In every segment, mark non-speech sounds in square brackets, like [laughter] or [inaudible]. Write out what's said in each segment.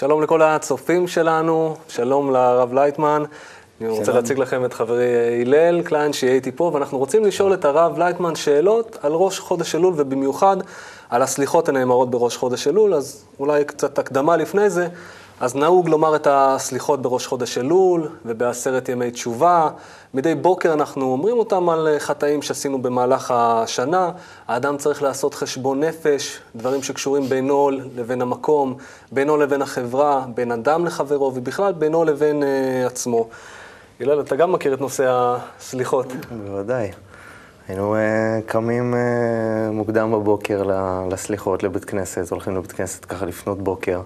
שלום לכל הצופים שלנו, שלום לרב לייטמן. אני רוצה שלום. להציג לכם את חברי הלל קליין, שיהיה איתי פה, ואנחנו רוצים לשאול את הרב לייטמן שאלות על ראש חודש אלול, ובמיוחד על הסליחות הנאמרות בראש חודש אלול, אז אולי קצת הקדמה לפני זה. אז נהוג לומר את הסליחות בראש חודש אלול ובעשרת ימי תשובה. מדי בוקר אנחנו אומרים אותם על חטאים שעשינו במהלך השנה. האדם צריך לעשות חשבון נפש, דברים שקשורים בינו לבין המקום, בינו לבין החברה, בין אדם לחברו ובכלל בינו לבין uh, עצמו. הלל, אתה גם מכיר את נושא הסליחות. בוודאי. היינו uh, קמים uh, מוקדם בבוקר לסליחות, לבית כנסת, הולכים לבית כנסת ככה לפנות בוקר.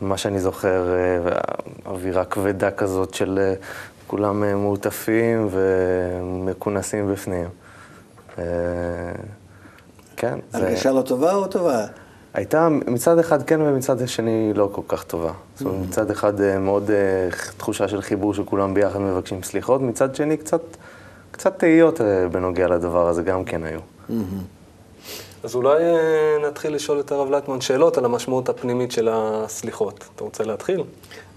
מה שאני זוכר, uh, אווירה כבדה כזאת של uh, כולם uh, מעוטפים ומכונסים בפנים. כן, הרגשה לא טובה או טובה? הייתה מצד אחד כן ומצד השני לא כל כך טובה. זאת אומרת, מצד אחד אה, מאוד אה, תחושה של חיבור שכולם ביחד מבקשים סליחות, מצד שני קצת, קצת תהיות אה, בנוגע לדבר הזה גם כן היו. אז אולי uh, נתחיל לשאול את הרב לייטמן שאלות על המשמעות הפנימית של הסליחות. אתה רוצה להתחיל?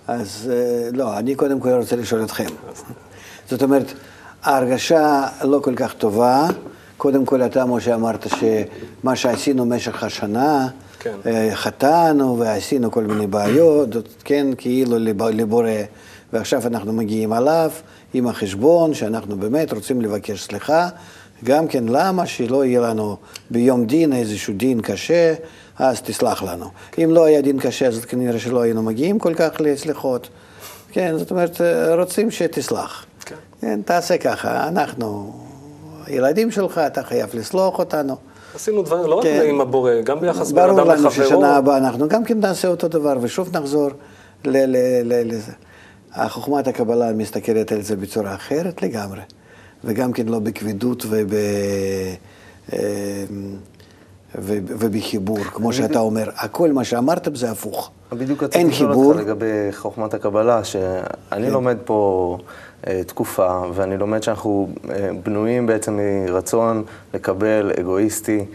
אז אה, לא, אני קודם כל רוצה לשאול אתכם. זאת אומרת, ההרגשה לא כל כך טובה. קודם כל, אתה, משה, אמרת שמה שעשינו במשך השנה, כן. אה, חטאנו ועשינו כל מיני בעיות, כן, כאילו לב- לבורא, ועכשיו אנחנו מגיעים עליו עם החשבון שאנחנו באמת רוצים לבקש סליחה. גם כן, למה שלא יהיה לנו ביום דין איזשהו דין קשה, אז תסלח לנו. אם לא היה דין קשה, אז כנראה שלא היינו מגיעים כל כך לסליחות. כן, זאת אומרת, רוצים שתסלח. כן. כן, תעשה ככה, אנחנו, הילדים שלך, אתה חייב לסלוח אותנו. עשינו דברים לא רק כן. עם הבורא, גם ביחס בין ברור אדם לנו לחברו. ששנה הבאה אנחנו גם כן נעשה אותו דבר, ושוב נחזור לזה. החוכמת הקבלה מסתכלת על זה בצורה אחרת לגמרי, וגם כן לא בכבדות וב... אה, ו- ובחיבור, כמו שאתה אומר, הכל מה שאמרת זה הפוך. בדיוק רציתי לשאול אותך לגבי חוכמת הקבלה, שאני כן. לומד פה אה, תקופה, ואני לומד שאנחנו אה, בנויים בעצם מרצון לקבל, אגואיסטי,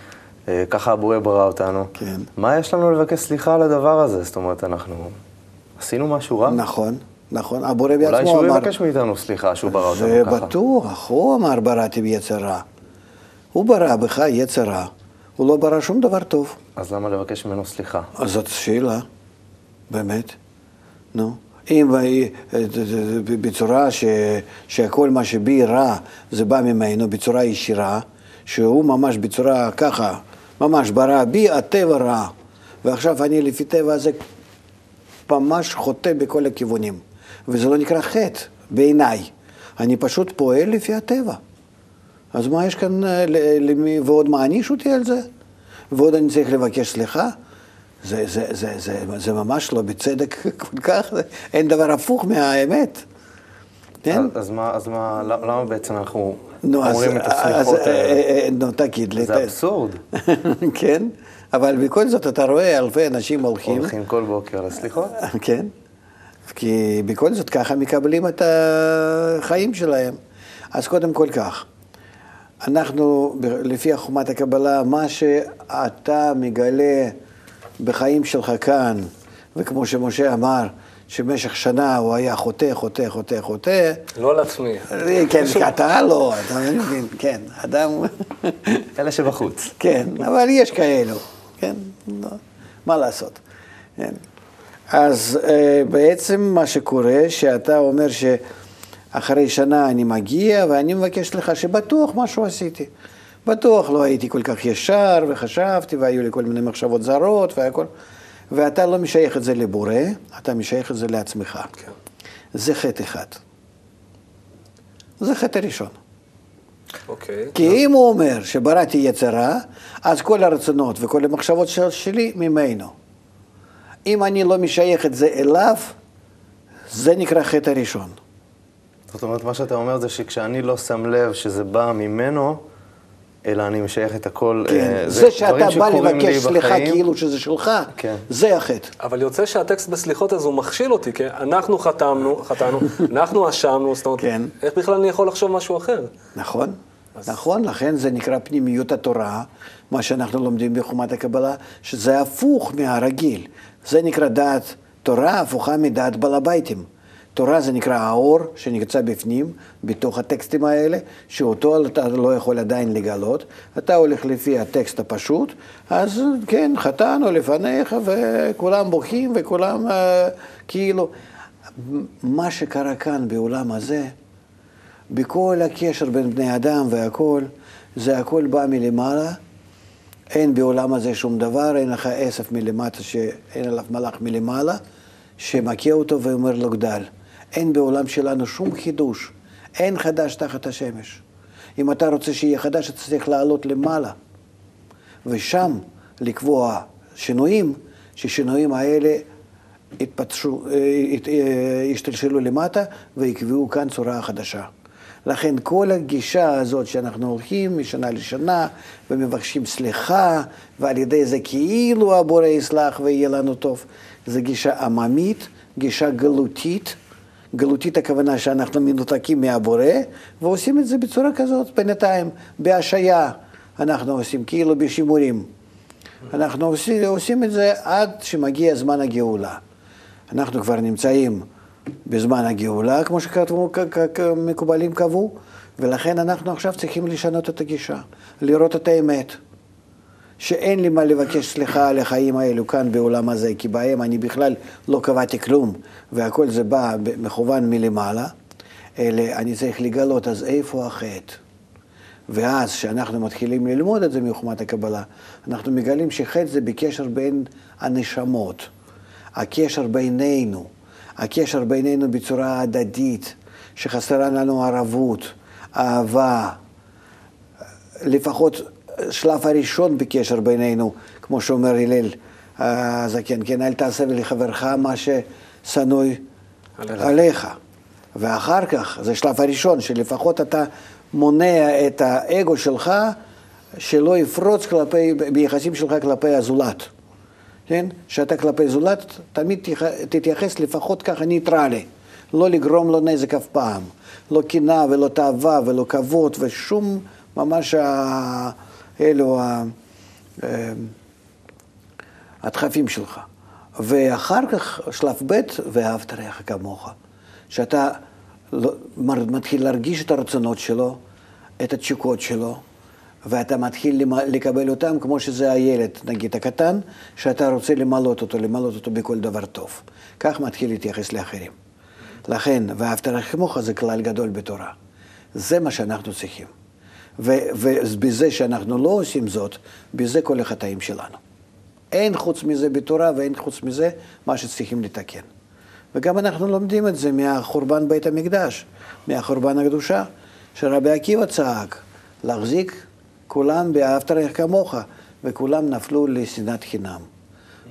אה, ככה הבורא ברא אותנו. כן. מה יש לנו לבקש סליחה על הדבר הזה? זאת אומרת, אנחנו עשינו משהו רע? נכון, נכון, הבורא בעצמו אולי אמר... שהוא יבקש מאיתנו סליחה שהוא ברא אותנו זה ככה. בטוח, הוא אמר בראתי ביצר רע. הוא ברא בך יצר רע, הוא לא ברא שום דבר טוב. אז למה לבקש ממנו סליחה? אז זאת שאלה, באמת. נו. אם אה, בצורה ש, שכל מה שבי רע זה בא ממנו בצורה ישירה, שהוא ממש בצורה ככה, ממש ברא בי הטבע רע, ועכשיו אני לפי טבע הזה ממש חוטא בכל הכיוונים, וזה לא נקרא חטא בעיניי, אני פשוט פועל לפי הטבע. אז מה יש כאן, אה, למי, ועוד מעניש אותי על זה? ועוד אני צריך לבקש סליחה? זה, זה, זה, זה, זה ממש לא בצדק [laughs] כל כך, אין דבר הפוך מהאמת. כן? אז- מה, אז מה, למה בעצם אנחנו נו, אז, אומרים את אז הסליחות אה, האלה? אה, אה, נו, תגיד לי. זה אבסורד. [laughs] כן, אבל בכל זאת אתה רואה אלפי אנשים הולכים. הולכים כל בוקר לסליחות? [laughs] כן, כי בכל זאת ככה מקבלים את החיים שלהם. אז קודם כל כך, אנחנו, לפי חומת הקבלה, מה שאתה מגלה בחיים שלך כאן, וכמו שמשה אמר, שבמשך שנה הוא היה חוטא, חוטא, חוטא, חוטא, לא על עצמי. כן, אתה לא, אתה מבין, כן, אדם... אלה שבחוץ. כן, אבל יש כאלו, כן, לא, מה לעשות. אז אה, בעצם מה שקורה, שאתה אומר שאחרי שנה אני מגיע ואני מבקש לך שבטוח משהו עשיתי. בטוח לא הייתי כל כך ישר וחשבתי והיו לי כל מיני מחשבות זרות והכל. ואתה לא משייך את זה לבורא, אתה משייך את זה לעצמך. כן. זה חטא אחד. זה חטא ראשון. אוקיי. כי אם הוא אומר שבראתי יצרה, אז כל הרצונות וכל המחשבות של- שלי ממנו. אם אני לא משייך את זה אליו, זה נקרא חטא הראשון. זאת אומרת, מה שאתה אומר זה שכשאני לא שם לב שזה בא ממנו, אלא אני משייך את הכל... כן. אה, זה שאתה דברים בא שקורים לי לבקש סליחה. כאילו שזה שלך, כן. זה החטא. אבל יוצא שהטקסט בסליחות הזה הוא מכשיל אותי, כי אנחנו חתמנו, חטאנו, אנחנו אשמנו, זאת אומרת, כן. איך בכלל אני יכול לחשוב משהו אחר? נכון? נכון, לכן זה נקרא פנימיות התורה, מה שאנחנו לומדים בחומת הקבלה, שזה הפוך מהרגיל. זה נקרא דעת תורה הפוכה מדעת בעל הביתים. תורה זה נקרא האור שנמצא בפנים, בתוך הטקסטים האלה, שאותו אתה לא יכול עדיין לגלות. אתה הולך לפי הטקסט הפשוט, אז כן, חטאנו לפניך וכולם בוכים וכולם uh, כאילו... מה שקרה כאן בעולם הזה, בכל הקשר בין בני אדם והכול, זה הכל בא מלמעלה. אין בעולם הזה שום דבר, אין לך עשף מלמטה, שאין עליו מלאך מלמעלה, שמכה אותו ואומר לו גדל. אין בעולם שלנו שום חידוש, אין חדש תחת השמש. אם אתה רוצה שיהיה חדש, אתה צריך לעלות למעלה. ושם לקבוע שינויים, ששינויים האלה יתפתשו, ישתלשלו למטה ויקבעו כאן צורה חדשה. לכן כל הגישה הזאת שאנחנו הולכים משנה לשנה ומבקשים סליחה, ועל ידי זה כאילו הבורא יסלח ויהיה לנו טוב, זו גישה עממית, גישה גלותית. גלותית הכוונה שאנחנו מנותקים מהבורא, ועושים את זה בצורה כזאת בינתיים, בהשעיה. אנחנו עושים כאילו בשימורים. אנחנו עושים, עושים את זה עד שמגיע זמן הגאולה. אנחנו כבר נמצאים בזמן הגאולה, כמו שמקובלים קבעו, ולכן אנחנו עכשיו צריכים לשנות את הגישה, לראות את האמת. שאין לי מה לבקש סליחה על החיים האלו כאן בעולם הזה, כי בהם אני בכלל לא קבעתי כלום, והכל זה בא מכוון מלמעלה, אלא אני צריך לגלות אז איפה החטא. ואז כשאנחנו מתחילים ללמוד את זה מחוכמת הקבלה, אנחנו מגלים שחטא זה בקשר בין הנשמות, הקשר בינינו, הקשר בינינו בצורה הדדית, שחסרה לנו ערבות, אהבה, לפחות השלב הראשון בקשר בינינו, כמו שאומר הלל הזקן, כן, אל תעשה לחברך מה ששנוא עליך. ואחר כך, זה השלב הראשון, שלפחות אתה מונע את האגו שלך, שלא יפרוץ כלפי, ביחסים שלך כלפי הזולת. כן? שאתה כלפי זולת, תמיד תתייחס לפחות ככה ניטרלי. לא לגרום לו נזק אף פעם. לא קנאה ולא תאווה ולא כבוד ושום ממש אלו אה, הדחפים שלך. ואחר כך, שלב ב', ואהבת רעך כמוך. שאתה לא, מתחיל להרגיש את הרצונות שלו, את התשוקות שלו, ואתה מתחיל לקבל אותם כמו שזה הילד, נגיד הקטן, שאתה רוצה למלות אותו, למלות אותו בכל דבר טוב. כך מתחיל להתייחס לאחרים. לכן, ואהבת כמוך זה כלל גדול בתורה. זה מה שאנחנו צריכים. ובזה שאנחנו לא עושים זאת, בזה כל החטאים שלנו. אין חוץ מזה בתורה ואין חוץ מזה מה שצריכים לתקן. וגם אנחנו לומדים את זה מהחורבן בית המקדש, מהחורבן הקדושה, שרבי עקיבא צעק, להחזיק כולם באהבת רעך כמוך, וכולם נפלו לשנאת חינם.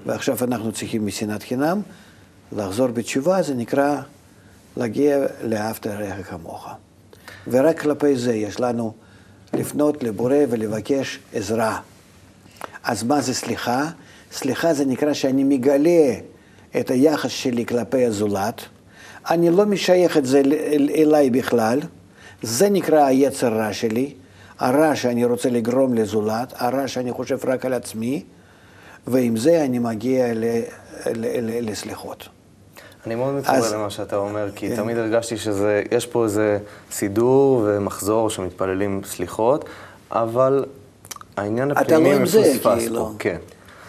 ועכשיו אנחנו צריכים משנאת חינם לחזור בתשובה, זה נקרא להגיע לאהבת רעך כמוך. ורק כלפי זה יש לנו לפנות לבורא ולבקש עזרה. אז מה זה סליחה? סליחה זה נקרא שאני מגלה את היחס שלי כלפי הזולת, אני לא משייך את זה אליי בכלל, זה נקרא היצר רע שלי, הרע שאני רוצה לגרום לזולת, הרע שאני חושב רק על עצמי, ועם זה אני מגיע לסליחות. אני מאוד מתחבר אז... למה שאתה אומר, כי כן. תמיד הרגשתי שיש פה איזה סידור ומחזור שמתפללים סליחות, אבל העניין הפנימי מפוספס פה. כאילו. כן.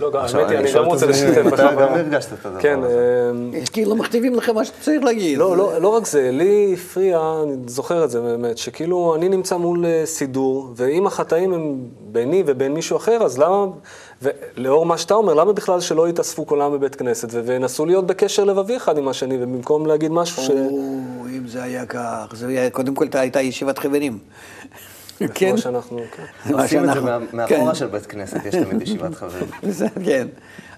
לא, האמת היא, אני גם רוצה לשתף בך. אתה גם הרגשת את הדבר כן, הזה. כן. כאילו מכתיבים לך מה שאתה צריך להגיד. לא, לא, לא רק זה, לי הפריע, אני זוכר את זה באמת, שכאילו אני נמצא מול אה, סידור, ואם החטאים הם ביני ובין מישהו אחר, אז למה, ולאור מה שאתה אומר, למה בכלל שלא יתאספו כולם בבית כנסת וינסו להיות בקשר לבבי אחד עם השני, ובמקום להגיד משהו ש... אם זה היה כך, זה היה, קודם כל הייתה ישיבת חברים. כן. מה שאנחנו, כן. עושים את זה מאחורה כן. של בית כנסת, יש תמיד ישיבת חברים. [laughs] כן.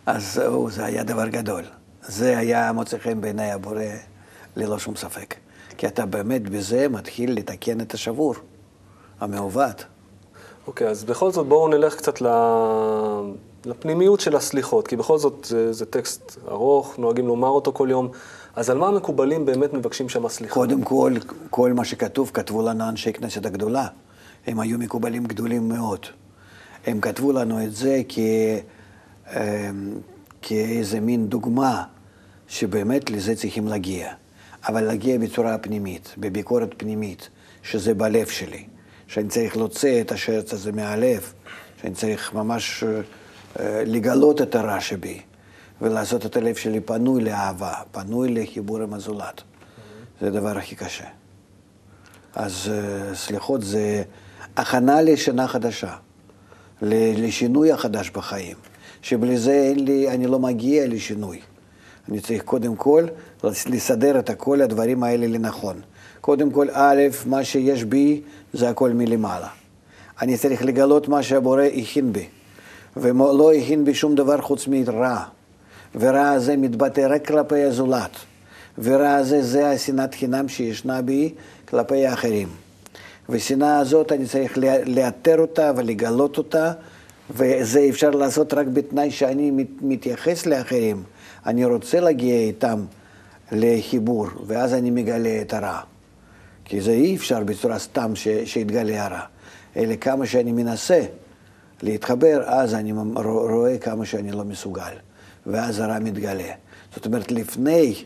אז זה היה דבר גדול. זה היה מוצא חן בעיני הבורא ללא שום ספק. כי אתה באמת בזה מתחיל לתקן את השבור, המעוות. אוקיי, אז בכל זאת בואו נלך קצת לפנימיות של הסליחות, כי בכל זאת זה, זה טקסט ארוך, נוהגים לומר אותו כל יום. אז על מה המקובלים באמת מבקשים שם סליחה? קודם כל, כל מה שכתוב, כתבו לנו אנשי כנסת הגדולה. הם היו מקובלים גדולים מאוד. הם כתבו לנו את זה כ... אמ, כאיזה מין דוגמה שבאמת לזה צריכים להגיע. אבל להגיע בצורה פנימית, בביקורת פנימית, שזה בלב שלי. שאני צריך להוציא את השרץ הזה מהלב, שאני צריך ממש אה, לגלות את הרע שבי, ולעשות את הלב שלי פנוי לאהבה, פנוי לחיבור עם הזולת. זה הדבר הכי קשה. אז אה, סליחות זה הכנה לשנה חדשה, לשינוי החדש בחיים, שבלי זה אין לי, אני לא מגיע לשינוי. אני צריך קודם כל לסדר את כל הדברים האלה לנכון. קודם כל, א', מה שיש בי זה הכל מלמעלה. אני צריך לגלות מה שהבורא הכין בי, ולא הכין בי שום דבר חוץ מרע. ורע הזה מתבטא רק כלפי הזולת. ורע הזה זה השנאת חינם שישנה בי כלפי האחרים. ושנאה הזאת אני צריך לאתר אותה ולגלות אותה, וזה אפשר לעשות רק בתנאי שאני מתייחס לאחרים. אני רוצה להגיע איתם לחיבור, ואז אני מגלה את הרע. כי זה אי אפשר בצורה סתם ש, שיתגלה הרע, אלא כמה שאני מנסה להתחבר, אז אני רואה כמה שאני לא מסוגל, ואז הרע מתגלה. זאת אומרת, לפני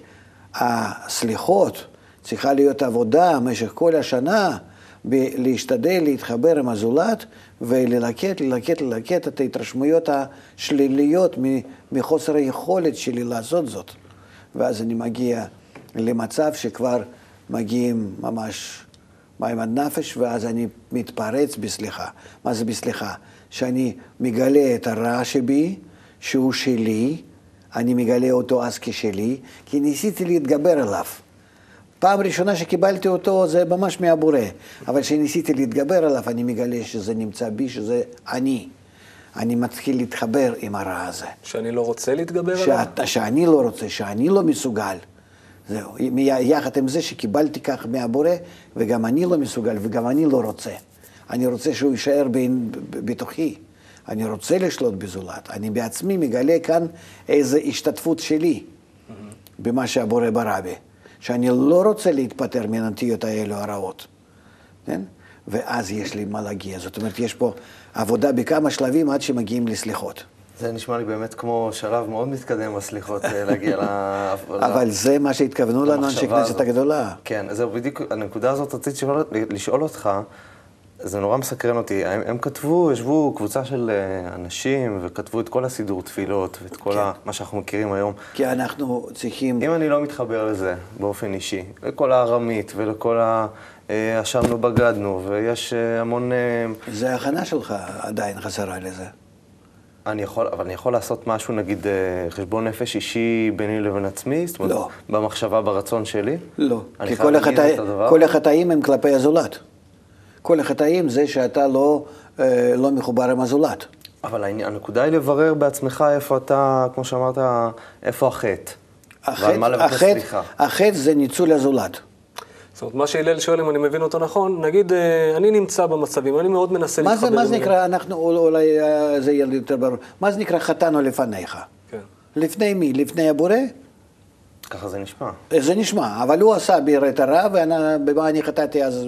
הסליחות צריכה להיות עבודה במשך כל השנה להשתדל להתחבר עם הזולת וללקט, ללקט, ללקט את ההתרשמויות השליליות מחוסר היכולת שלי לעשות זאת. ואז אני מגיע למצב שכבר מגיעים ממש מים עד נפש, ואז אני מתפרץ בסליחה. מה זה בסליחה? שאני מגלה את הרע שבי, שהוא שלי, אני מגלה אותו אז כשלי, כי ניסיתי להתגבר עליו. פעם ראשונה שקיבלתי אותו זה ממש מהבורא, אבל כשניסיתי להתגבר עליו, אני מגלה שזה נמצא בי, שזה אני. אני מתחיל להתחבר עם הרע הזה. שאני לא רוצה להתגבר עליו? שאני לא רוצה, שאני לא מסוגל. זהו, יחד עם זה שקיבלתי כך מהבורא, וגם אני לא מסוגל, וגם אני לא רוצה. אני רוצה שהוא יישאר בין, בתוכי. אני רוצה לשלוט בזולת. אני בעצמי מגלה כאן איזו השתתפות שלי mm-hmm. במה שהבורא ברא בי. שאני לא רוצה להתפטר מהנטיות האלו הרעות. כן? ואז יש לי מה להגיע. זאת אומרת, יש פה עבודה בכמה שלבים עד שמגיעים לסליחות. זה נשמע לי באמת כמו שלב מאוד מתקדם בסליחות, אה, להגיע ל... [laughs] אבל זה מה שהתכוונו לנו אנשי כנסת הגדולה. כן, זהו, בדיוק, הנקודה הזאת רציתי לשאול, לשאול אותך, זה נורא מסקרן אותי. הם, הם כתבו, ישבו קבוצה של אה, אנשים וכתבו את כל הסידור תפילות ואת כל כן. ה, מה שאנחנו מכירים היום. כי אנחנו צריכים... אם אני לא מתחבר לזה באופן אישי, לכל הארמית ולכל ה... ישבנו, אה, בגדנו, ויש המון... זה ההכנה שלך עדיין חסרה לזה. אני יכול, אבל אני יכול לעשות משהו, נגיד, אה, חשבון נפש אישי ביני לבין עצמי? זאת אומרת, לא. במחשבה, ברצון שלי? לא. כי כל, החטא... כל החטאים הם כלפי הזולת. כל החטאים זה שאתה לא, אה, לא מחובר עם הזולת. אבל הנקודה היא לברר בעצמך איפה אתה, כמו שאמרת, איפה החטא. החטא, החטא, החטא זה ניצול הזולת. זאת אומרת, מה שהלל שואל, אם אני מבין אותו נכון, נגיד, אה, אני נמצא במצבים, אני מאוד מנסה להתחבר. מה זה, מה זה נקרא, אנחנו, אולי אה, זה יהיה יותר ברור, מה זה נקרא חטאנו לפניך? כן. לפני מי? לפני הבורא? ככה זה נשמע. אה, זה נשמע, אבל הוא עשה בי את הרע, ובמה אני חטאתי אז,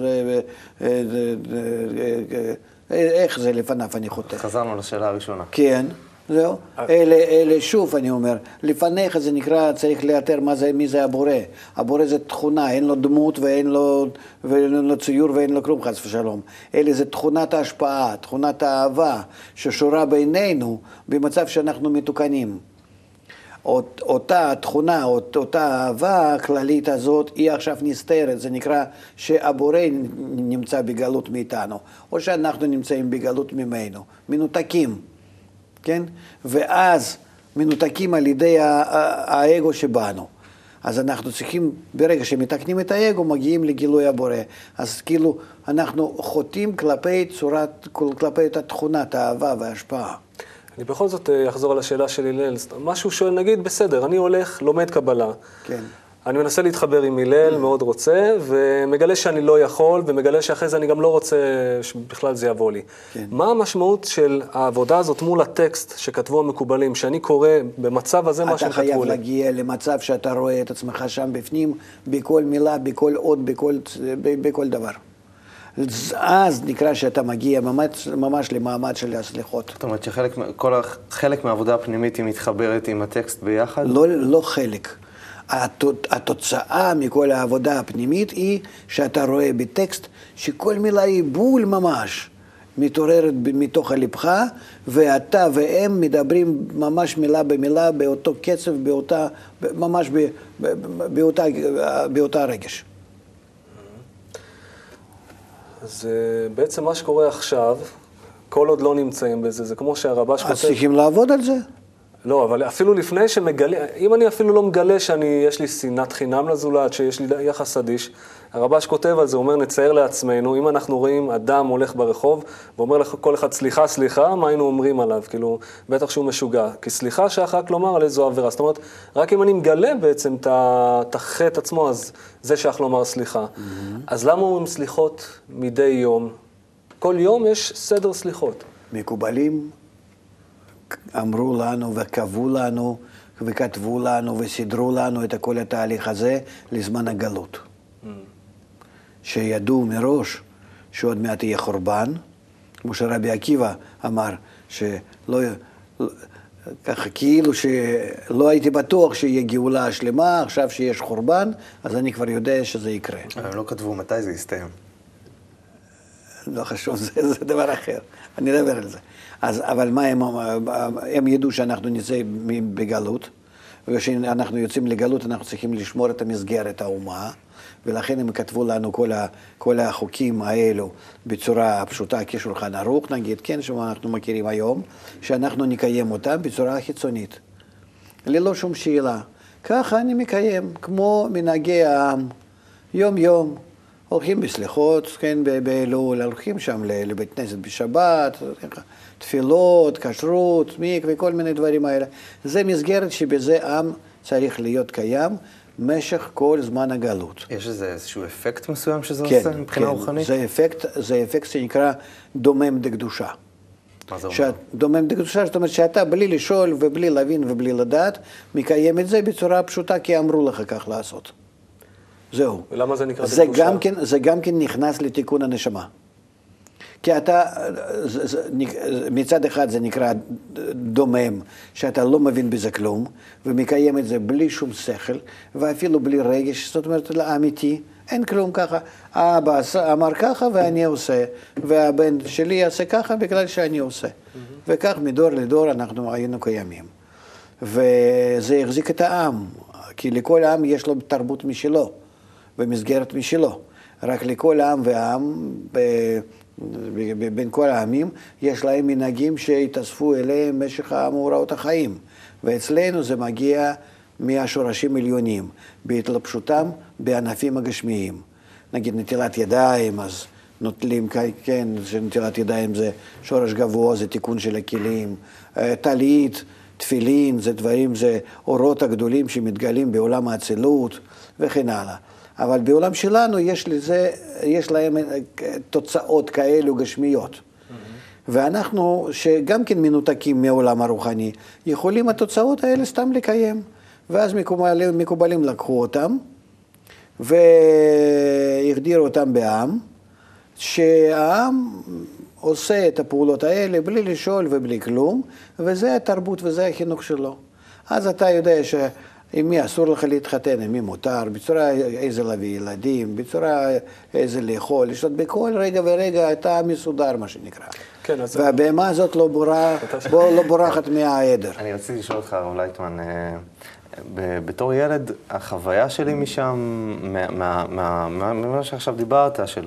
איך זה לפניו אני חוטא? חזרנו לשאלה הראשונה. כן. זהו. אלה, אלה, שוב אני אומר, לפניך זה נקרא, צריך לאתר מה זה, מי זה הבורא. הבורא זה תכונה, אין לו דמות ואין לו, ואין לו ציור ואין לו כלום, חס ושלום. אלה זה תכונת ההשפעה, תכונת האהבה, ששורה בינינו במצב שאנחנו מתוקנים. אות, אותה תכונה, אות, אותה אהבה הכללית הזאת, היא עכשיו נסתרת, זה נקרא שהבורא נמצא בגלות מאיתנו, או שאנחנו נמצאים בגלות ממנו, מנותקים. כן? ואז מנותקים על ידי האגו שבנו. אז אנחנו צריכים, ברגע שמתקנים את האגו, מגיעים לגילוי הבורא. אז כאילו, אנחנו חוטאים כלפי צורת, כלפי את התכונת האהבה וההשפעה. אני בכל זאת אה, אחזור על השאלה של הלל. משהו שואל, נגיד, בסדר, אני הולך, לומד קבלה. כן. אני מנסה להתחבר עם הלל, מאוד רוצה, ומגלה שאני לא יכול, ומגלה שאחרי זה אני גם לא רוצה שבכלל זה יבוא לי. כן. מה המשמעות של העבודה הזאת מול הטקסט שכתבו המקובלים, שאני קורא במצב הזה מה שהם כתבו לי? אתה חייב להגיע למצב שאתה רואה את עצמך שם בפנים, בכל מילה, בכל אות, בכל, בכל דבר. אז נקרא שאתה מגיע ממש, ממש למעמד של הסליחות. זאת אומרת שחלק כל, חלק מהעבודה הפנימית היא מתחברת עם הטקסט ביחד? לא, לא חלק. הת- התוצאה מכל העבודה הפנימית היא שאתה רואה בטקסט שכל מילה היא בול ממש. מתעוררת מתוך לבך, ואתה והם מדברים ממש מילה במילה באותו קצב, באותה, ממש באותה, באותה רגש. אז בעצם מה שקורה עכשיו, כל עוד לא נמצאים בזה, זה כמו שהרבש אז כותב... צריכים לעבוד על זה. לא, אבל אפילו לפני שמגלה, אם אני אפילו לא מגלה שאני, יש לי שנאת חינם לזולת, שיש לי יחס אדיש, הרבש כותב על זה, הוא אומר, נצייר לעצמנו, אם אנחנו רואים אדם הולך ברחוב, ואומר לכל אחד, סליחה, סליחה, מה היינו אומרים עליו? כאילו, בטח שהוא משוגע. כי סליחה שייך רק לומר על איזו עבירה. זאת אומרת, רק אם אני מגלה בעצם את החטא עצמו, אז זה שייך לומר סליחה. אז למה אומרים סליחות מדי יום? כל יום יש סדר סליחות. מקובלים אמרו לנו וקבעו לנו וכתבו לנו וסידרו לנו את כל התהליך הזה לזמן הגלות. שידעו מראש שעוד מעט יהיה חורבן, כמו שרבי עקיבא אמר, שלא... ככה כאילו שלא הייתי בטוח שיהיה גאולה שלמה, עכשיו שיש חורבן, אז אני כבר יודע שזה יקרה. אבל הם לא כתבו מתי זה יסתיים. לא חשוב, [laughs] זה, זה דבר אחר. אני אדבר על זה. אז, אבל מה הם, הם ידעו שאנחנו נצא בגלות, וכשאנחנו יוצאים לגלות אנחנו צריכים לשמור את המסגרת האומה, ולכן הם כתבו לנו כל, ה, כל החוקים האלו בצורה פשוטה כשולחן ערוך, נגיד, כן, שאנחנו מכירים היום, שאנחנו נקיים אותם בצורה חיצונית, ללא שום שאלה. ככה אני מקיים, כמו מנהגי העם, יום-יום. הולכים בסליחות, כן, באלול, הולכים שם לבית כנסת בשבת, תפילות, כשרות, מיק וכל מיני דברים האלה. זה מסגרת שבזה עם צריך להיות קיים משך כל זמן הגלות. יש איזה איזשהו אפקט מסוים שזה כן, עושה מבחינה כן, רוחנית? זה אפקט, זה אפקט שנקרא דומם דקדושה. מה זה אומר? שאת דומם דקדושה, זאת אומרת שאתה בלי לשאול ובלי להבין ובלי לדעת, מקיים את זה בצורה פשוטה כי אמרו לך כך לעשות. זהו. ולמה זה נקרא זה דקדושה? גם כן, זה גם כן נכנס לתיקון הנשמה. כי אתה, זה, זה, מצד אחד זה נקרא דומם, שאתה לא מבין בזה כלום, ומקיים את זה בלי שום שכל, ואפילו בלי רגש, זאת אומרת, אמיתי, אין כלום ככה. האבא אמר ככה ואני עושה, והבן שלי יעשה ככה בגלל שאני עושה. וכך מדור לדור אנחנו היינו קיימים. וזה החזיק את העם, כי לכל עם יש לו תרבות משלו, ומסגרת משלו. רק לכל עם ועם, בין כל העמים, יש להם מנהגים שהתאספו אליהם במשך מאורעות החיים. ואצלנו זה מגיע מהשורשים עליונים, בהתלבשותם בענפים הגשמיים. נגיד נטילת ידיים, אז נוטלים, כן, שנטילת ידיים זה שורש גבוה, זה תיקון של הכלים. טלית, תפילין, זה דברים, זה אורות הגדולים שמתגלים בעולם האצילות וכן הלאה. אבל בעולם שלנו יש, לזה, יש להם תוצאות כאלו גשמיות. ואנחנו, שגם כן מנותקים מהעולם הרוחני, יכולים התוצאות האלה סתם לקיים. ואז מקובלים, מקובלים לקחו אותם והחדירו אותם בעם, שהעם עושה את הפעולות האלה בלי לשאול ובלי כלום, וזה התרבות וזה החינוך שלו. אז אתה יודע ש... עם מי אסור לך להתחתן, עם מי מותר, בצורה איזה להביא ילדים, בצורה איזה לאכול, לשתות, בכל רגע ורגע אתה מסודר, מה שנקרא. כן, אז... והבהמה הזאת לא, בורח, בוא, לא בורחת מהעדר. אני רציתי לשאול אותך, הרב לייטמן, בתור ילד, החוויה שלי משם, ממה שעכשיו דיברת, של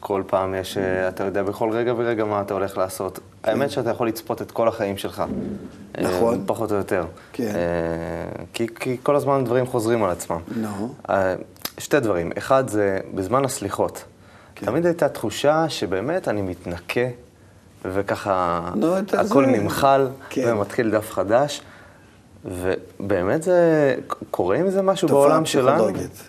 כל פעם יש, אתה יודע בכל רגע ורגע מה אתה הולך לעשות. האמת שאתה יכול לצפות את כל החיים שלך. נכון. פחות או יותר. כן. כי, כי כל הזמן דברים חוזרים על עצמם. נו. שתי דברים. אחד זה בזמן הסליחות. כן. תמיד הייתה תחושה שבאמת אני מתנקה, וככה אתה הכל זה- נמחל, כן. ומתחיל דף חדש. ובאמת זה, קורה עם זה משהו תופעה בעולם שלנו? פסיכולוגית.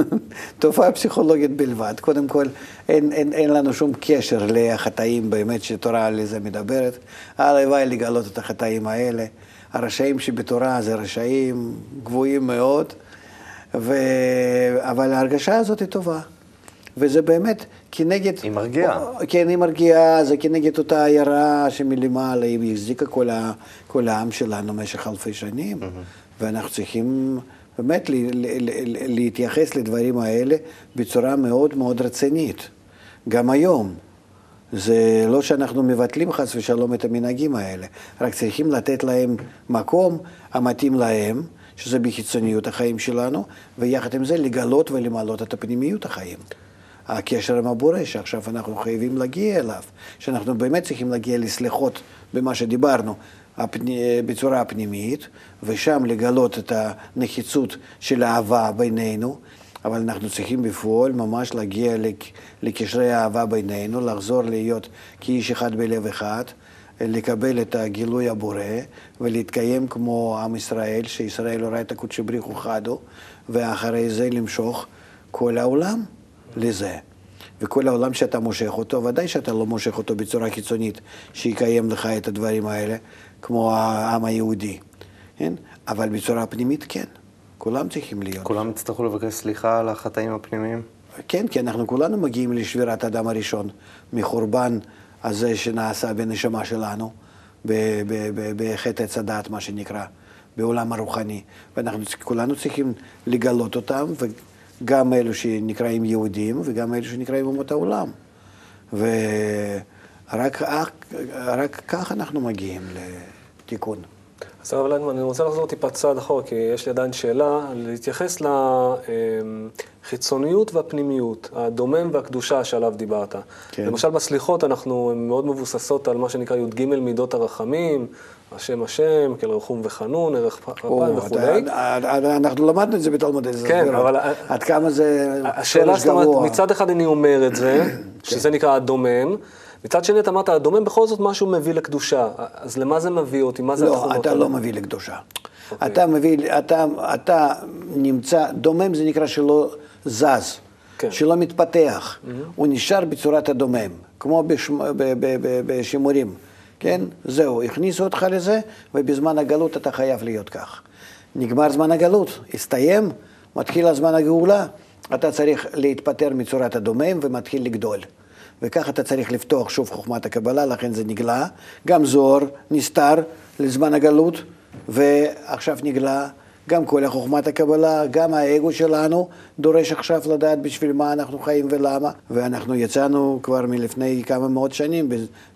[laughs] תופעה פסיכולוגית בלבד. קודם כל, אין, אין, אין לנו שום קשר לחטאים באמת שתורה על זה מדברת. הלוואי לגלות את החטאים האלה. הרשעים שבתורה זה רשעים גבוהים מאוד, ו... אבל ההרגשה הזאת היא טובה. וזה באמת כנגד... היא מרגיעה. כן, היא מרגיעה, זה כנגד אותה עיירה שמלמעלה, היא החזיקה כל, ה, כל העם שלנו במשך אלפי שנים, ואנחנו צריכים באמת להתייחס לדברים האלה בצורה מאוד מאוד רצינית. גם היום. זה לא שאנחנו מבטלים חס ושלום את המנהגים האלה, רק צריכים לתת להם מקום המתאים להם, שזה בחיצוניות החיים שלנו, ויחד עם זה לגלות ולמלות את הפנימיות החיים. הקשר עם הבורא, שעכשיו אנחנו חייבים להגיע אליו, שאנחנו באמת צריכים להגיע לסליחות במה שדיברנו, בצורה הפנימית, ושם לגלות את הנחיצות של האהבה בינינו, אבל אנחנו צריכים בפועל ממש להגיע לק- לקשרי האהבה בינינו, לחזור להיות כאיש אחד בלב אחד, לקבל את הגילוי הבורא ולהתקיים כמו עם ישראל, שישראל הורה את הקודשי בריחו חדו, ואחרי זה למשוך כל העולם לזה. וכל העולם שאתה מושך אותו, ודאי שאתה לא מושך אותו בצורה חיצונית, שיקיים לך את הדברים האלה, כמו העם היהודי, כן? אבל בצורה פנימית כן. כולם צריכים להיות. כולם יצטרכו לבקש סליחה על החטאים הפנימיים? כן, כי אנחנו כולנו מגיעים לשבירת האדם הראשון, מחורבן הזה שנעשה בנשמה שלנו, בחטא עץ הדעת, מה שנקרא, בעולם הרוחני. ואנחנו כולנו צריכים לגלות אותם, וגם אלו שנקראים יהודים, וגם אלו שנקראים אומות העולם. ורק רק כך אנחנו מגיעים לתיקון. אז הרב לנדמן, אני רוצה לחזור טיפה צעד אחורה, כי יש לי עדיין שאלה, להתייחס לחיצוניות והפנימיות, הדומם והקדושה שעליו דיברת. כן. למשל בסליחות אנחנו מאוד מבוססות על מה שנקרא י"ג מידות הרחמים, השם השם, כל רחום וחנון, ערך כפיים וכולי. אנחנו למדנו את זה בתלמוד איזה כן. אבל- עד כמה זה השאלה, זאת אומרת. מצד אחד אני אומר את זה, [coughs] שזה נקרא הדומם, מצד שני אתה אמרת, הדומם בכל זאת משהו מביא לקדושה. אז למה זה מביא אותי? מה זה לא, התכונות אתה? לא מביא לקדושה. אוקיי. אתה מביא, אתה, אתה נמצא, דומם זה נקרא שלא זז, כן. שלא מתפתח. הוא נשאר בצורת הדומם, כמו בשמ, ב, ב, ב, בשימורים. כן? זהו, הכניסו אותך לזה, ובזמן הגלות אתה חייב להיות כך. נגמר זמן הגלות, הסתיים, מתחיל הזמן הגאולה, אתה צריך להתפטר מצורת הדומם ומתחיל לגדול. וכך אתה צריך לפתוח שוב חוכמת הקבלה, לכן זה נגלה. גם זוהר נסתר לזמן הגלות, ועכשיו נגלה גם כל החוכמת הקבלה, גם האגו שלנו דורש עכשיו לדעת בשביל מה אנחנו חיים ולמה. ואנחנו יצאנו כבר מלפני כמה מאות שנים,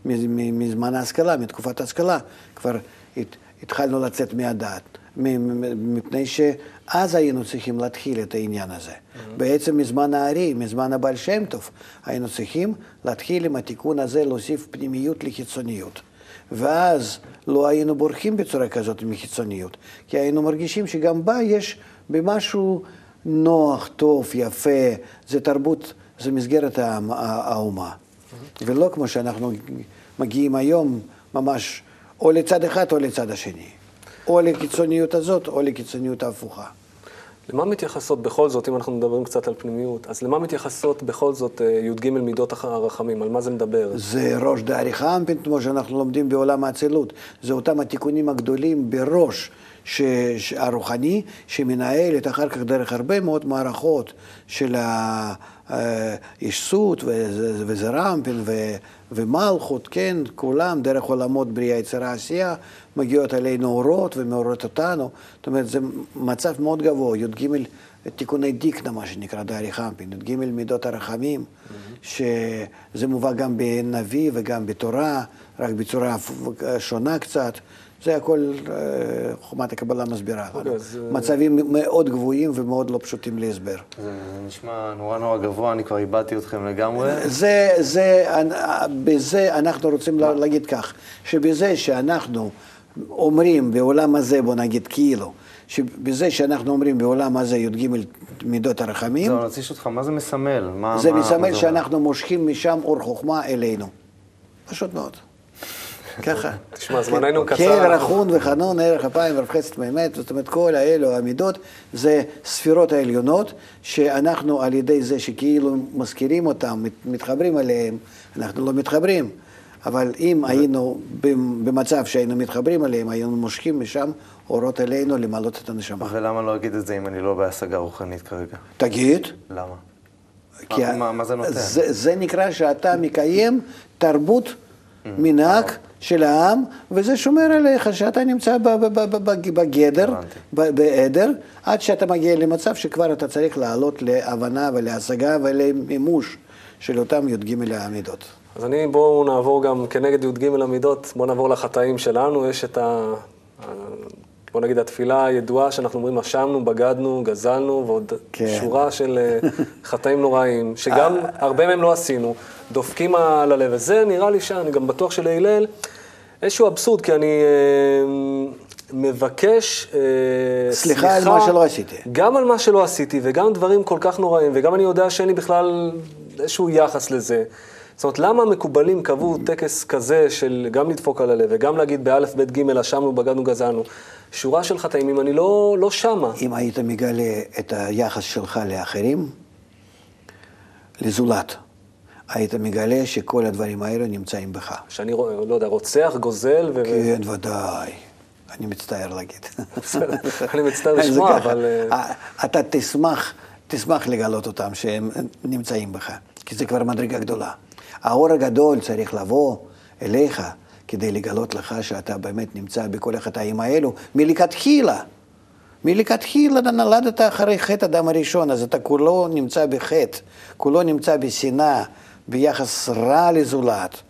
מזמן ההשכלה, מתקופת ההשכלה, כבר הת- התחלנו לצאת מהדעת. מפני שאז היינו צריכים להתחיל את העניין הזה. בעצם מזמן הארי, מזמן הבעל שם טוב, היינו צריכים להתחיל עם התיקון הזה, להוסיף פנימיות לחיצוניות. ואז לא היינו בורחים בצורה כזאת מחיצוניות, כי היינו מרגישים שגם בה יש במשהו נוח, טוב, יפה, זה תרבות, זה מסגרת האומה. ולא כמו שאנחנו מגיעים היום, ממש או לצד אחד או לצד השני. או לקיצוניות הזאת או לקיצוניות ההפוכה. למה מתייחסות בכל זאת, אם אנחנו מדברים קצת על פנימיות, אז למה מתייחסות בכל זאת אה, י"ג מידות הרחמים? על מה זה מדבר? זה ראש דאריכה אנפין, כמו שאנחנו לומדים בעולם האצילות. זה אותם התיקונים הגדולים בראש ש... הרוחני, שמנהלת אחר כך דרך הרבה מאוד מערכות של האישסות וזרמפין ו... ומלכות, כן, כולם דרך עולמות בריאה, יצירה, עשייה, מגיעות עלינו אורות ומאורות אותנו. זאת אומרת, זה מצב מאוד גבוה, י"ג תיקוני דיקנה, מה שנקרא, דאריכה אנפין, י"ג מידות הרחמים, שזה מובא גם בנביא וגם בתורה, רק בצורה שונה קצת. זה הכל אה, חומת הקבלה מסבירה לנו. אוקיי, אה, מצבים מאוד גבוהים ומאוד לא פשוטים להסבר. זה נשמע נורא נורא גבוה, אני כבר איבדתי אתכם לגמרי. זה, זה, בזה אנחנו רוצים לה- להגיד כך, שבזה שאנחנו אומרים בעולם הזה, בוא נגיד כאילו, שבזה שאנחנו אומרים בעולם הזה י"ג מידות הרחמים, זהו, אני רוצה לשאול אותך, מה זה מסמל? מה- זה מה- מסמל? שאנחנו מושכים משם אור חוכמה אלינו. פשוט מאוד. ככה. תשמע, זמננו קצר. כן, רחון וחנון, ערך אפיים ורב חסד באמת, זאת אומרת כל האלו המידות זה ספירות העליונות שאנחנו על ידי זה שכאילו מזכירים אותם, מת- מתחברים אליהם, אנחנו לא מתחברים. אבל אם היינו במ- במצב שהיינו מתחברים אליהם, היינו מושכים משם אורות אלינו למלות את הנשמה. ולמה לא אגיד את זה אם אני לא בהשגה רוחנית כרגע? תגיד. למה? כי מה- מה זה נותן? זה, זה נקרא שאתה מקיים תרבות, מנהג, של העם, וזה שומר עליך, שאתה נמצא בגדר, בעדר, עד שאתה מגיע למצב שכבר אתה צריך לעלות להבנה ולהשגה ולמימוש של אותם י"ג המידות. אז אני, בואו נעבור גם כנגד י"ג המידות, בואו נעבור לחטאים שלנו, יש את ה... בואו נגיד התפילה הידועה שאנחנו אומרים, אשמנו, בגדנו, גזלנו, ועוד כן. שורה של אה, [laughs] חטאים נוראים, שגם הרבה מהם לא עשינו, דופקים על הלב, וזה נראה לי שאני גם בטוח שלהלל, איזשהו אבסורד, כי אני אה, מבקש אה, סליחה על מה שלא עשיתי. גם על מה שלא עשיתי, וגם דברים כל כך נוראים, וגם אני יודע שאין לי בכלל איזשהו יחס לזה. זאת אומרת, למה המקובלים קבעו טקס כזה של גם לדפוק על הלב, וגם להגיד באלף, בית, גימל, אשמנו, בגדנו, גזענו, שורה של חטאים, אם אני לא, לא שמה. אם היית מגלה את היחס שלך לאחרים, לזולת, היית מגלה שכל הדברים האלה נמצאים בך. שאני, לא יודע, רוצח, גוזל, ו... כן, ודאי. אני מצטער להגיד. אני מצטער לשמוע. אבל, אה, אה, אתה תשמח, תשמח לגלות אותם שהם נמצאים בך, כי זה כבר מדרגה גדולה. האור הגדול צריך לבוא אליך כדי לגלות לך שאתה באמת נמצא בכל החטאים האלו מלכתחילה. מלכתחילה נולדת אחרי חטא הדם הראשון, אז אתה כולו נמצא בחטא, כולו נמצא בשנאה, ביחס רע לזולת.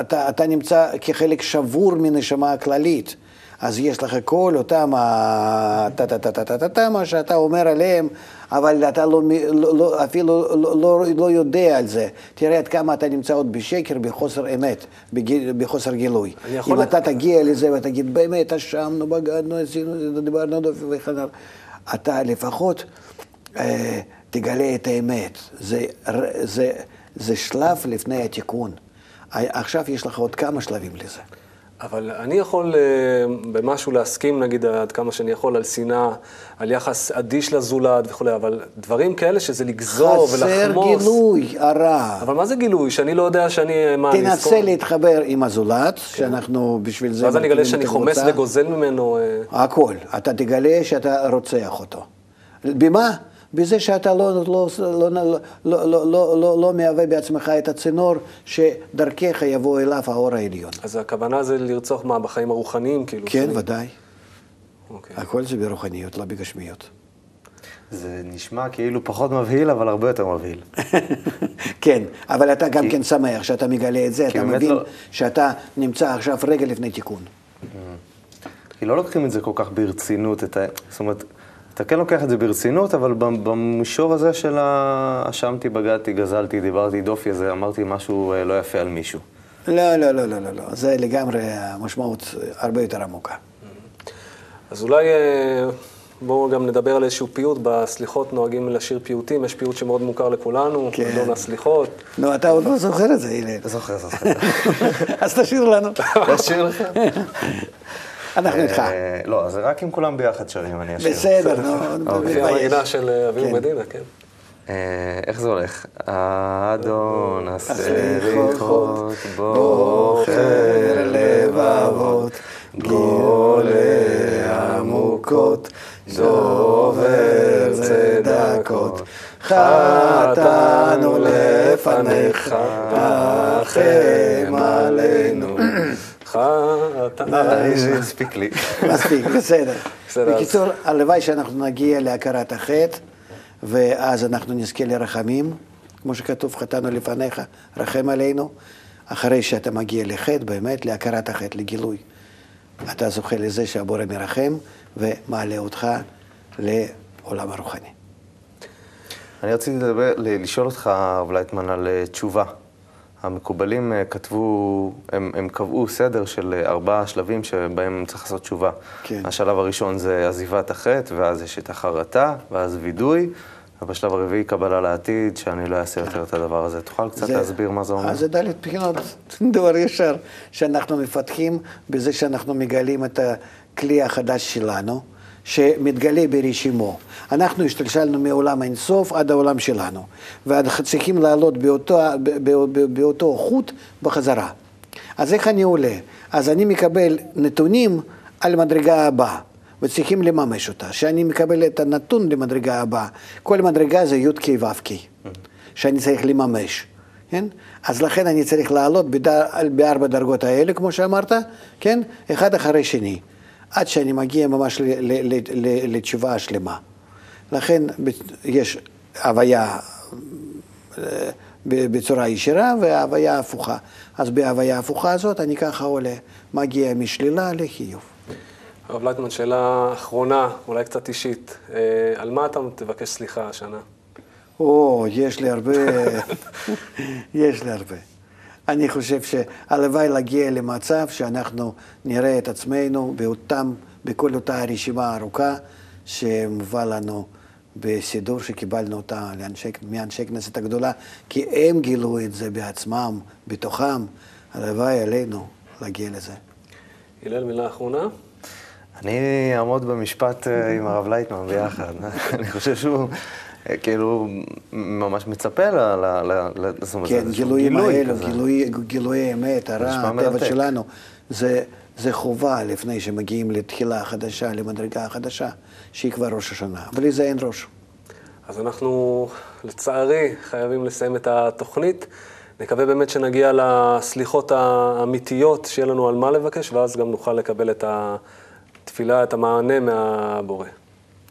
אתה, אתה נמצא כחלק שבור מנשמה הכללית, אז יש לך כל אותם הטה-טה-טה-טה-טה, מה שאתה אומר עליהם, אבל אתה לא, לא, לא, אפילו לא, לא, לא יודע על זה. תראה עד כמה אתה נמצא עוד בשקר, בחוסר אמת, בגיל, בחוסר גילוי. אם אתה תגיע לזה ותגיד, באמת, אשמנו, בגדנו, עשינו, דיברנו, וכן הלאה, אתה לפחות אה, תגלה את האמת. זה, זה, זה שלב לפני התיקון. עכשיו יש לך עוד כמה שלבים לזה. אבל אני יכול אה, במשהו להסכים, נגיד, עד כמה שאני יכול, על שנאה, על יחס אדיש לזולת וכולי, אבל דברים כאלה שזה לגזור חסר ולחמוס. גילוי, הרע. אבל מה זה גילוי? שאני לא יודע שאני... מה, אני תנסה אזכור? להתחבר עם הזולת, שאנחנו בשביל זה... ואז אני אגלה שאני חומס. וגוזל ממנו... אה, הכל. אתה תגלה שאתה רוצח אותו. במה? בזה שאתה לא, לא, לא, לא, לא, לא, לא, לא, לא מהווה בעצמך את הצינור שדרכך יבוא אליו האור העליון. אז הכוונה זה לרצוח מה, בחיים הרוחניים? כאילו, כן, שאני... ודאי. Okay. הכל זה ברוחניות, לא בגשמיות. זה נשמע כאילו פחות מבהיל, אבל הרבה יותר מבהיל. [laughs] כן, אבל אתה גם כן שמח שאתה מגלה את זה, אתה מבין לא... שאתה נמצא עכשיו רגע לפני תיקון. כי לא לוקחים את זה כל כך ברצינות, ה... זאת אומרת, אתה כן לוקח את זה ברצינות, אבל במ- במישור הזה של ה... אשמתי, בגדתי, גזלתי, דיברתי דופי, הזה, אמרתי משהו אה, לא יפה על מישהו. לא, לא, לא, לא, לא, לא, זה לגמרי המשמעות הרבה יותר עמוקה. אז אולי אה, בואו גם נדבר על איזשהו פיוט. בסליחות נוהגים לשיר פיוטים, יש פיוט שמאוד מוכר לכולנו, כן. אדון הסליחות. נו, אתה עוד לא זוכר את זה, הלל. זוכר, זוכר. [laughs] אז תשאיר לנו. [laughs] לשיר לך? [laughs] אנחנו איתך. אה, לא, זה רק אם כולם ביחד שרים, אני אשיר. בסדר, [laughs] נו, אוקיי. מתבייש. המנגינה של אה, אביהו כן. מדינה, כן. אה, איך זה הולך? אדון הסליחות, הסליחות, בוחר לבבות, גולי עמוקות, דובר צדקות, חטאנו לפניך, רחם עלינו. חטא... אה, הספיק לי. מספיק, [laughs] בסדר. בסדר, אז- בקיצור, הלוואי שאנחנו נגיע להכרת החטא, ואז אנחנו נזכה לרחמים, כמו שכתוב, חטאנו לפניך, רחם עלינו. אחרי שאתה מגיע לחטא, באמת, להכרת החטא, לגילוי. אתה זוכה לזה שהבורא מרחם ומעלה אותך לעולם הרוחני. אני רציתי לשאול אותך, הרב לייטמן, על אה, תשובה. המקובלים אה, כתבו, הם, הם קבעו סדר של אה, ארבעה שלבים שבהם צריך לעשות תשובה. כן. השלב הראשון זה עזיבת החטא, ואז יש את החרטה, ואז וידוי, ובשלב הרביעי קבלה לעתיד, שאני לא אעשה יותר את הדבר הזה. תוכל קצת להסביר מה זה אומר? אז זה ד' בחינות, [laughs] דבר ישר, שאנחנו מפתחים בזה שאנחנו מגלים את הכלי החדש שלנו, שמתגלה ברשימו. אנחנו השתלשלנו מעולם האינסוף עד העולם שלנו, וצריכים לעלות באותו, באותו חוט בחזרה. אז איך אני עולה? אז אני מקבל נתונים על מדרגה הבאה. וצריכים לממש אותה. שאני מקבל את הנתון למדרגה הבאה, כל מדרגה זה י"ק ו"ק, שאני צריך לממש. כן? אז לכן אני צריך לעלות בד- בארבע דרגות האלה, כמו שאמרת, כן? אחד אחרי שני, עד שאני מגיע ממש לתשובה השלמה. לכן יש הוויה אה, בצורה ישירה והוויה הפוכה. אז בהוויה הפוכה הזאת אני ככה עולה, מגיע משלילה לחיוב. הרב לייטמן, שאלה אחרונה, אולי קצת אישית. אה, על מה אתה תבקש סליחה השנה? או, יש לי הרבה, [laughs] יש לי הרבה. אני חושב שהלוואי להגיע למצב שאנחנו נראה את עצמנו באותם, בכל אותה רשימה ארוכה שמובא לנו בסידור שקיבלנו אותה לאנשי, מאנשי כנסת הגדולה, כי הם גילו את זה בעצמם, בתוכם. הלוואי עלינו להגיע לזה. הלל, מילה אחרונה? אני אעמוד במשפט אה, עם הרב לייטמן ביחד. [laughs] אני חושב שהוא כאילו ממש מצפה ל... ל- ל- ל- זאת אומרת, כן, גילויים גילוי האלו. גילוי, גילויי אמת, הרע, הטבע. שלנו, זה, זה חובה לפני שמגיעים לתחילה חדשה, למדרגה חדשה, שהיא כבר ראש השנה. בלי זה אין ראש. אז אנחנו, לצערי, חייבים לסיים את התוכנית. נקווה באמת שנגיע לסליחות האמיתיות, שיהיה לנו על מה לבקש, ואז גם נוכל לקבל את התפילה, את המענה מהבורא.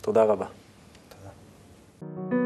תודה רבה. תודה.